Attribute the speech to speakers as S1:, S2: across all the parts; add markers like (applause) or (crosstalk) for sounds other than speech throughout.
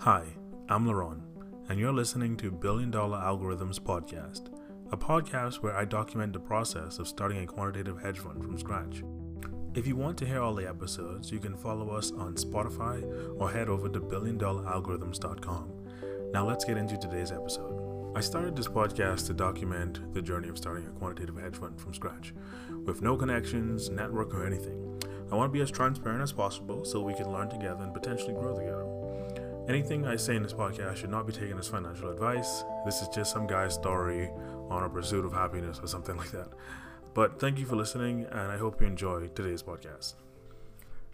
S1: Hi, I'm Laron, and you're listening to Billion Dollar Algorithms Podcast, a podcast where I document the process of starting a quantitative hedge fund from scratch. If you want to hear all the episodes, you can follow us on Spotify or head over to billiondollaralgorithms.com. Now let's get into today's episode. I started this podcast to document the journey of starting a quantitative hedge fund from scratch, with no connections, network, or anything. I want to be as transparent as possible so we can learn together and potentially grow together. Anything I say in this podcast should not be taken as financial advice. This is just some guy's story on a pursuit of happiness or something (laughs) like that. But thank you for listening, and I hope you enjoy today's podcast.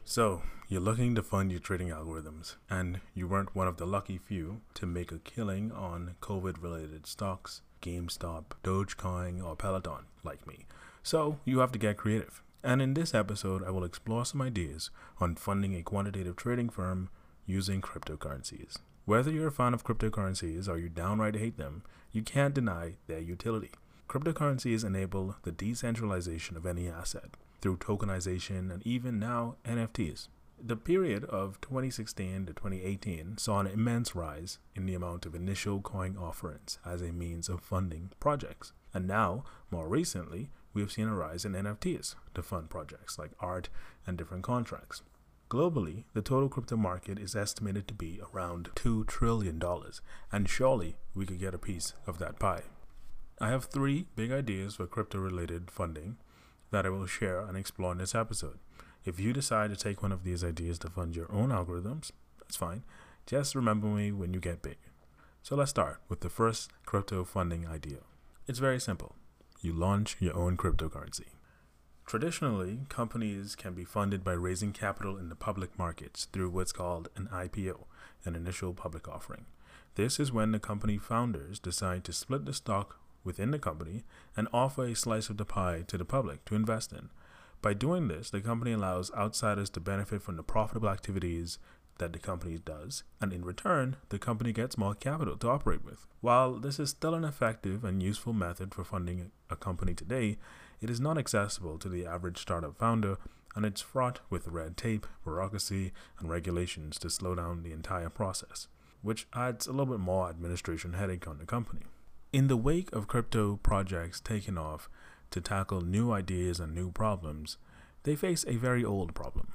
S1: So, you're looking to fund your trading algorithms, and you weren't one of the lucky few to make a killing on COVID related stocks, GameStop, Dogecoin, or Peloton, like me. So, you have to get creative. And in this episode, I will explore some ideas on funding a quantitative trading firm using cryptocurrencies. Whether you're a fan of cryptocurrencies or you downright hate them, you can't deny their utility. Cryptocurrencies enable the decentralization of any asset through tokenization and even now NFTs. The period of 2016 to 2018 saw an immense rise in the amount of initial coin offerings as a means of funding projects. And now, more recently, we have seen a rise in NFTs to fund projects like art and different contracts. Globally, the total crypto market is estimated to be around $2 trillion, and surely we could get a piece of that pie. I have three big ideas for crypto related funding that I will share and explore in this episode. If you decide to take one of these ideas to fund your own algorithms, that's fine. Just remember me when you get big. So let's start with the first crypto funding idea. It's very simple you launch your own cryptocurrency. Traditionally, companies can be funded by raising capital in the public markets through what's called an IPO, an initial public offering. This is when the company founders decide to split the stock within the company and offer a slice of the pie to the public to invest in. By doing this, the company allows outsiders to benefit from the profitable activities that the company does, and in return, the company gets more capital to operate with. While this is still an effective and useful method for funding a company today, it is not accessible to the average startup founder, and it's fraught with red tape, bureaucracy, and regulations to slow down the entire process, which adds a little bit more administration headache on the company. In the wake of crypto projects taking off to tackle new ideas and new problems, they face a very old problem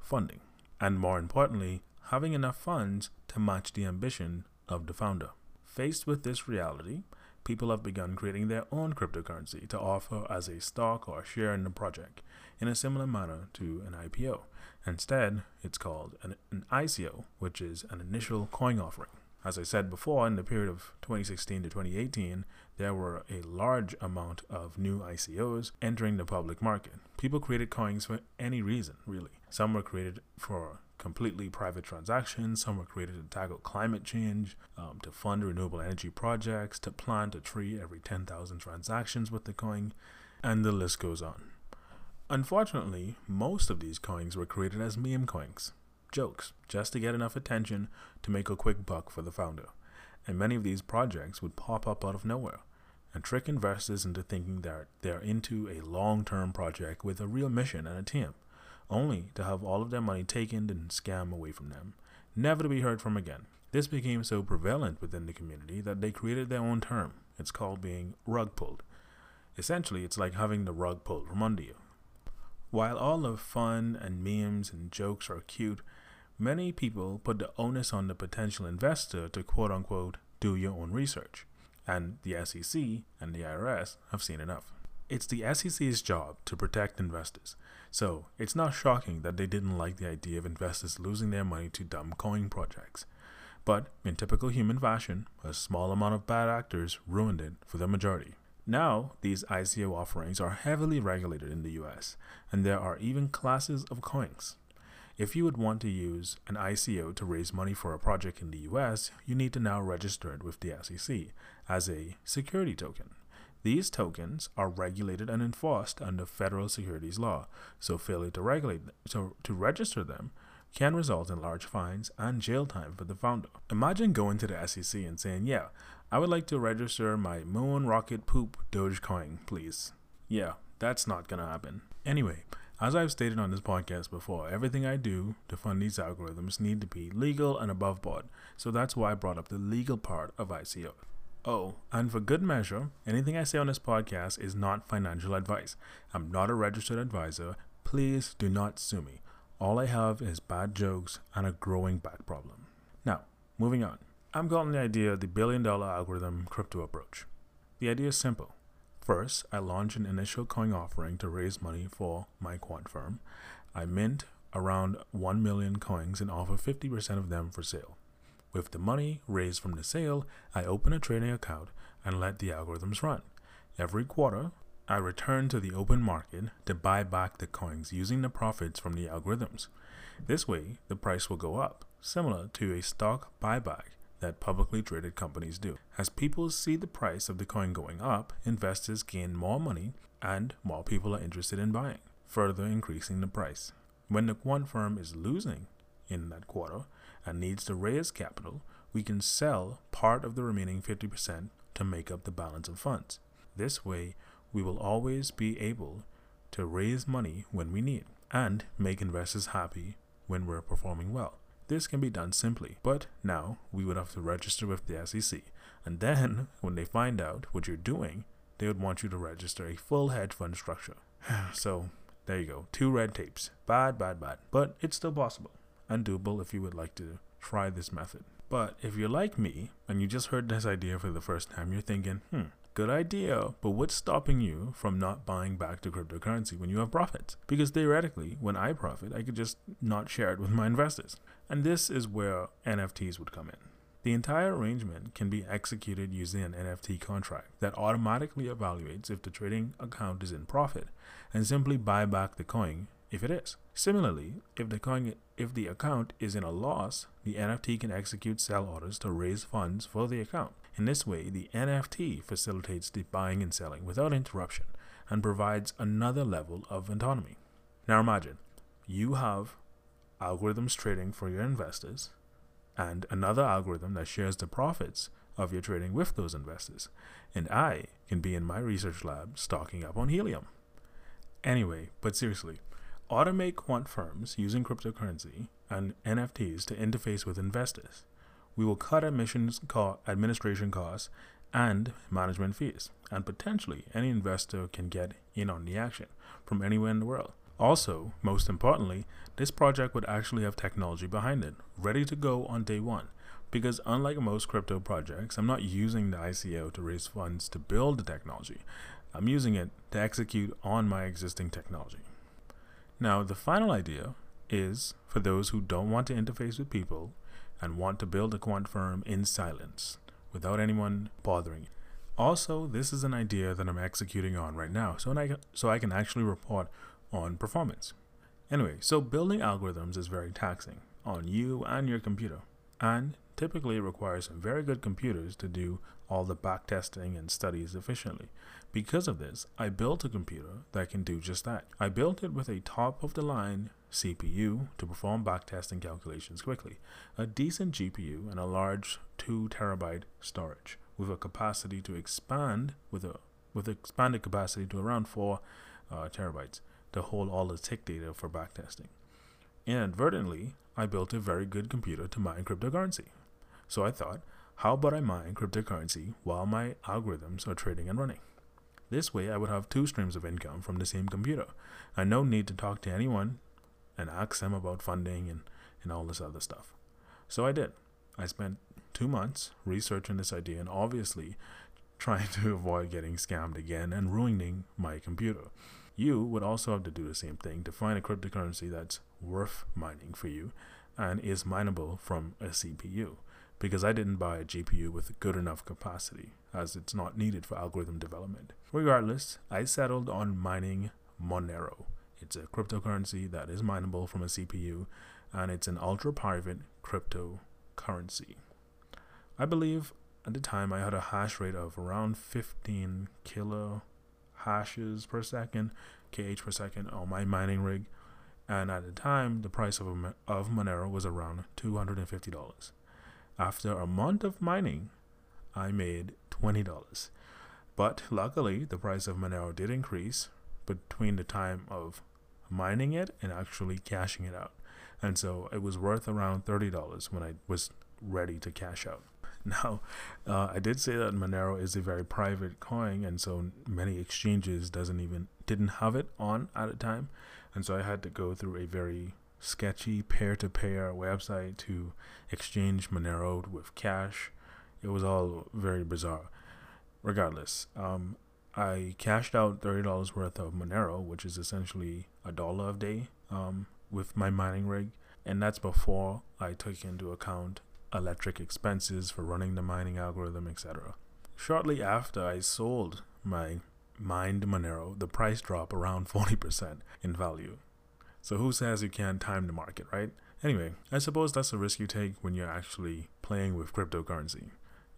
S1: funding and more importantly, having enough funds to match the ambition of the founder. Faced with this reality, people have begun creating their own cryptocurrency to offer as a stock or a share in the project in a similar manner to an IPO. Instead, it's called an, an ICO, which is an initial coin offering. As I said before, in the period of 2016 to 2018, there were a large amount of new ICOs entering the public market. People created coins for any reason, really. Some were created for completely private transactions, some were created to tackle climate change, um, to fund renewable energy projects, to plant a tree every 10,000 transactions with the coin, and the list goes on. Unfortunately, most of these coins were created as meme coins jokes just to get enough attention to make a quick buck for the founder. And many of these projects would pop up out of nowhere and trick investors into thinking that they're into a long term project with a real mission and a team, only to have all of their money taken and scammed away from them, never to be heard from again. This became so prevalent within the community that they created their own term. It's called being rug pulled. Essentially, it's like having the rug pulled from under you. While all the fun and memes and jokes are cute, Many people put the onus on the potential investor to quote unquote do your own research, and the SEC and the IRS have seen enough. It's the SEC's job to protect investors, so it's not shocking that they didn't like the idea of investors losing their money to dumb coin projects. But in typical human fashion, a small amount of bad actors ruined it for the majority. Now, these ICO offerings are heavily regulated in the US, and there are even classes of coins if you would want to use an ICO to raise money for a project in the US, you need to now register it with the SEC as a security token. These tokens are regulated and enforced under federal securities law, so failure to regulate so to register them can result in large fines and jail time for the founder. Imagine going to the SEC and saying, "Yeah, I would like to register my Moon Rocket Poop Dogecoin, please." Yeah, that's not gonna happen. Anyway, As I've stated on this podcast before, everything I do to fund these algorithms need to be legal and above board. So that's why I brought up the legal part of ICO. Oh, and for good measure, anything I say on this podcast is not financial advice. I'm not a registered advisor. Please do not sue me. All I have is bad jokes and a growing back problem. Now, moving on. I'm calling the idea the billion dollar algorithm crypto approach. The idea is simple. First, I launch an initial coin offering to raise money for my quant firm. I mint around 1 million coins and offer 50% of them for sale. With the money raised from the sale, I open a trading account and let the algorithms run. Every quarter, I return to the open market to buy back the coins using the profits from the algorithms. This way, the price will go up, similar to a stock buyback that publicly traded companies do. As people see the price of the coin going up, investors gain more money and more people are interested in buying, further increasing the price. When the quant firm is losing in that quarter and needs to raise capital, we can sell part of the remaining 50% to make up the balance of funds. This way, we will always be able to raise money when we need and make investors happy when we're performing well. This can be done simply, but now we would have to register with the SEC. And then, when they find out what you're doing, they would want you to register a full hedge fund structure. (sighs) so, there you go. Two red tapes. Bad, bad, bad. But it's still possible and doable if you would like to try this method. But if you're like me and you just heard this idea for the first time, you're thinking, hmm, Good idea, but what's stopping you from not buying back the cryptocurrency when you have profits? Because theoretically, when I profit, I could just not share it with my investors. And this is where NFTs would come in. The entire arrangement can be executed using an NFT contract that automatically evaluates if the trading account is in profit and simply buy back the coin if it is. Similarly, if the coin if the account is in a loss, the NFT can execute sell orders to raise funds for the account. In this way, the NFT facilitates the buying and selling without interruption and provides another level of autonomy. Now imagine you have algorithms trading for your investors and another algorithm that shares the profits of your trading with those investors. And I can be in my research lab stocking up on helium. Anyway, but seriously, automate quant firms using cryptocurrency and NFTs to interface with investors we will cut admissions co- administration costs and management fees, and potentially any investor can get in on the action from anywhere in the world. Also, most importantly, this project would actually have technology behind it, ready to go on day one. Because unlike most crypto projects, I'm not using the ICO to raise funds to build the technology. I'm using it to execute on my existing technology. Now, the final idea is for those who don't want to interface with people and want to build a quant firm in silence without anyone bothering. Also, this is an idea that I'm executing on right now, so I, so I can actually report on performance. Anyway, so building algorithms is very taxing on you and your computer, and typically requires very good computers to do all the backtesting and studies efficiently. Because of this, I built a computer that can do just that. I built it with a top of the line CPU to perform backtesting calculations quickly, a decent GPU, and a large 2 terabyte storage with a capacity to expand with a with expanded capacity to around 4 uh, terabytes to hold all the tick data for backtesting. Inadvertently, I built a very good computer to mine cryptocurrency. So I thought, how about I mine cryptocurrency while my algorithms are trading and running? This way, I would have two streams of income from the same computer, and no need to talk to anyone and ask them about funding and, and all this other stuff. So I did. I spent two months researching this idea and obviously (laughs) trying to avoid getting scammed again and ruining my computer. You would also have to do the same thing to find a cryptocurrency that's worth mining for you and is mineable from a CPU because I didn't buy a GPU with good enough capacity as it's not needed for algorithm development. Regardless, I settled on mining Monero. It's a cryptocurrency that is mineable from a CPU and it's an ultra private cryptocurrency. I believe at the time I had a hash rate of around 15 kilo hashes per second, kh per second on my mining rig, and at the time the price of, of Monero was around $250. After a month of mining, I made $20. But luckily, the price of Monero did increase between the time of mining it and actually cashing it out. And so it was worth around $30 when I was ready to cash out. (laughs) Now, uh, I did say that Monero is a very private coin, and so many exchanges doesn't even didn't have it on at the time, and so I had to go through a very sketchy peer-to-peer website to exchange Monero with cash. It was all very bizarre. Regardless, um, I cashed out thirty dollars worth of Monero, which is essentially a dollar a day, um, with my mining rig, and that's before I took into account electric expenses for running the mining algorithm, etc. Shortly after I sold my mined Monero, the price dropped around 40% in value. So who says you can't time the market, right? Anyway, I suppose that's a risk you take when you're actually playing with cryptocurrency,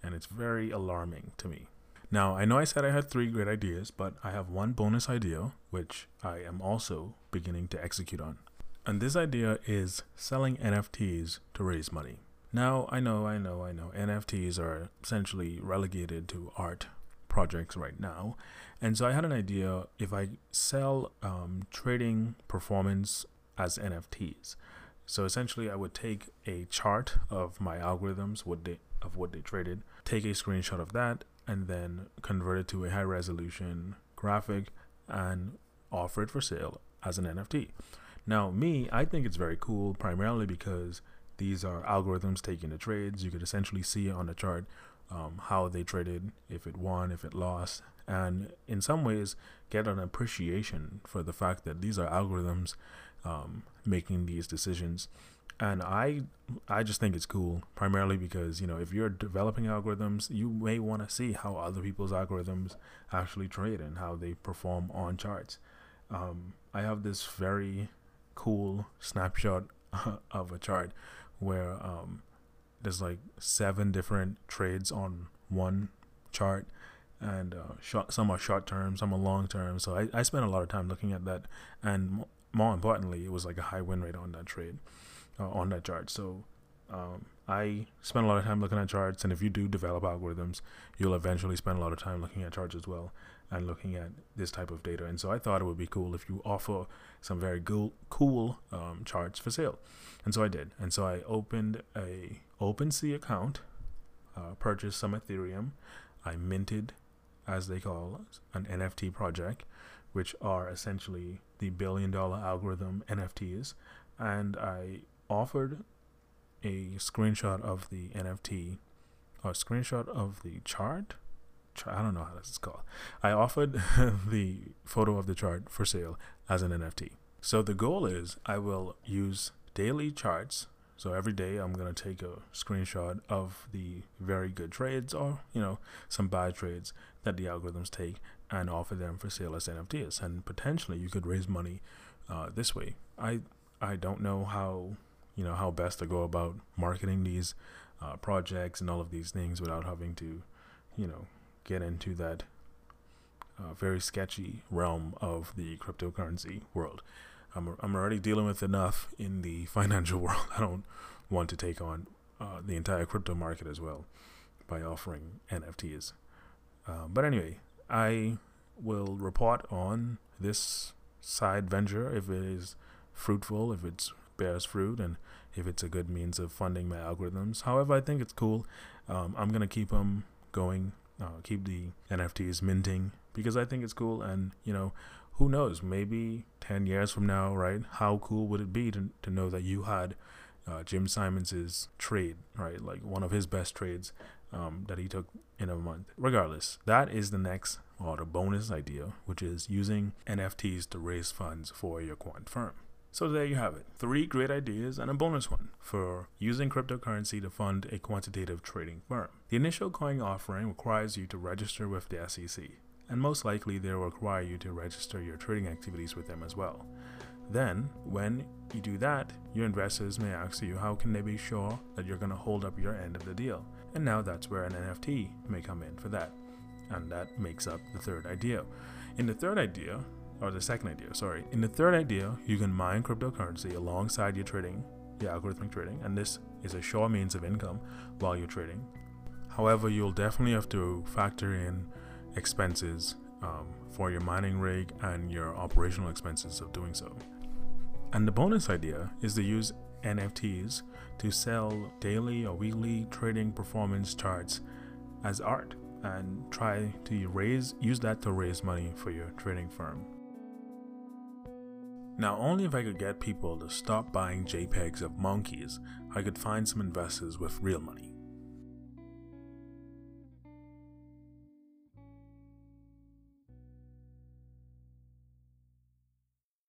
S1: and it's very alarming to me. Now, I know I said I had three great ideas, but I have one bonus idea which I am also beginning to execute on. And this idea is selling NFTs to raise money. Now, I know, I know, I know, NFTs are essentially relegated to art projects right now. And so I had an idea if I sell um, trading performance as NFTs. So essentially, I would take a chart of my algorithms, what they of what they traded, take a screenshot of that, and then convert it to a high resolution graphic and offer it for sale as an NFT. Now, me, I think it's very cool primarily because these are algorithms taking the trades. You could essentially see on the chart um, how they traded, if it won, if it lost, and in some ways get an appreciation for the fact that these are algorithms um, making these decisions and I I just think it's cool primarily because you know if you're developing algorithms you may want to see how other people's algorithms actually trade and how they perform on charts. Um, I have this very cool snapshot (laughs) of a chart where um, there's like seven different trades on one chart and uh, short, some are short term, some are long term. So I, I spent a lot of time looking at that, and more importantly, it was like a high win rate on that trade uh, on that chart. So um, I spend a lot of time looking at charts, and if you do develop algorithms, you'll eventually spend a lot of time looking at charts as well and looking at this type of data. And so I thought it would be cool if you offer some very cool, cool um, charts for sale. And so I did. And so I opened a OpenSea account, uh, purchased some Ethereum, I minted, as they call an NFT project, which are essentially the billion dollar algorithm NFTs, and I offered a screenshot of the NFT, a screenshot of the chart. I don't know how this is called. I offered (laughs) the photo of the chart for sale as an NFT. So the goal is I will use daily charts. So every day I'm going to take a screenshot of the very good trades or, you know, some bad trades that the algorithms take and offer them for sale as NFTs. And potentially you could raise money uh, this way. I I don't know how you know how best to go about marketing these uh, projects and all of these things without having to you know get into that uh, very sketchy realm of the cryptocurrency world I'm, I'm already dealing with enough in the (laughs) financial world i don't want to take on uh, the entire crypto market as well by offering nfts uh, but anyway i will report on this side venture if it is fruitful if it bears fruit and if it's a good means of funding my algorithms. However, I think it's cool. Um, I'm gonna keep them going, uh, keep the NFTs minting because I think it's cool. And you know, who knows? Maybe ten years from now, right? How cool would it be to to know that you had uh, Jim Simons's trade, right? Like one of his best trades um, that he took in a month. Regardless, that is the next or the bonus idea, which is using NFTs to raise funds for your quant firm. So there you have it. Three great ideas and a bonus one for using cryptocurrency to fund a quantitative trading firm. The initial coin offering requires you to register with the SEC, and most likely they will require you to register your trading activities with them as well. Then, when you do that, your investors may ask you how can they be sure that you're going to hold up your end of the deal. And now that's where an NFT may come in for that. And that makes up the third idea. In the third idea, or the second idea, sorry. In the third idea, you can mine cryptocurrency alongside your trading, your algorithmic trading, and this is a sure means of income while you're trading. However, you'll definitely have to factor in expenses um, for your mining rig and your operational expenses of doing so. And the bonus idea is to use NFTs to sell daily or weekly trading performance charts as art and try to raise use that to raise money for your trading firm. Now, only if I could get people to stop buying JPEGs of monkeys, I could find some investors with real money.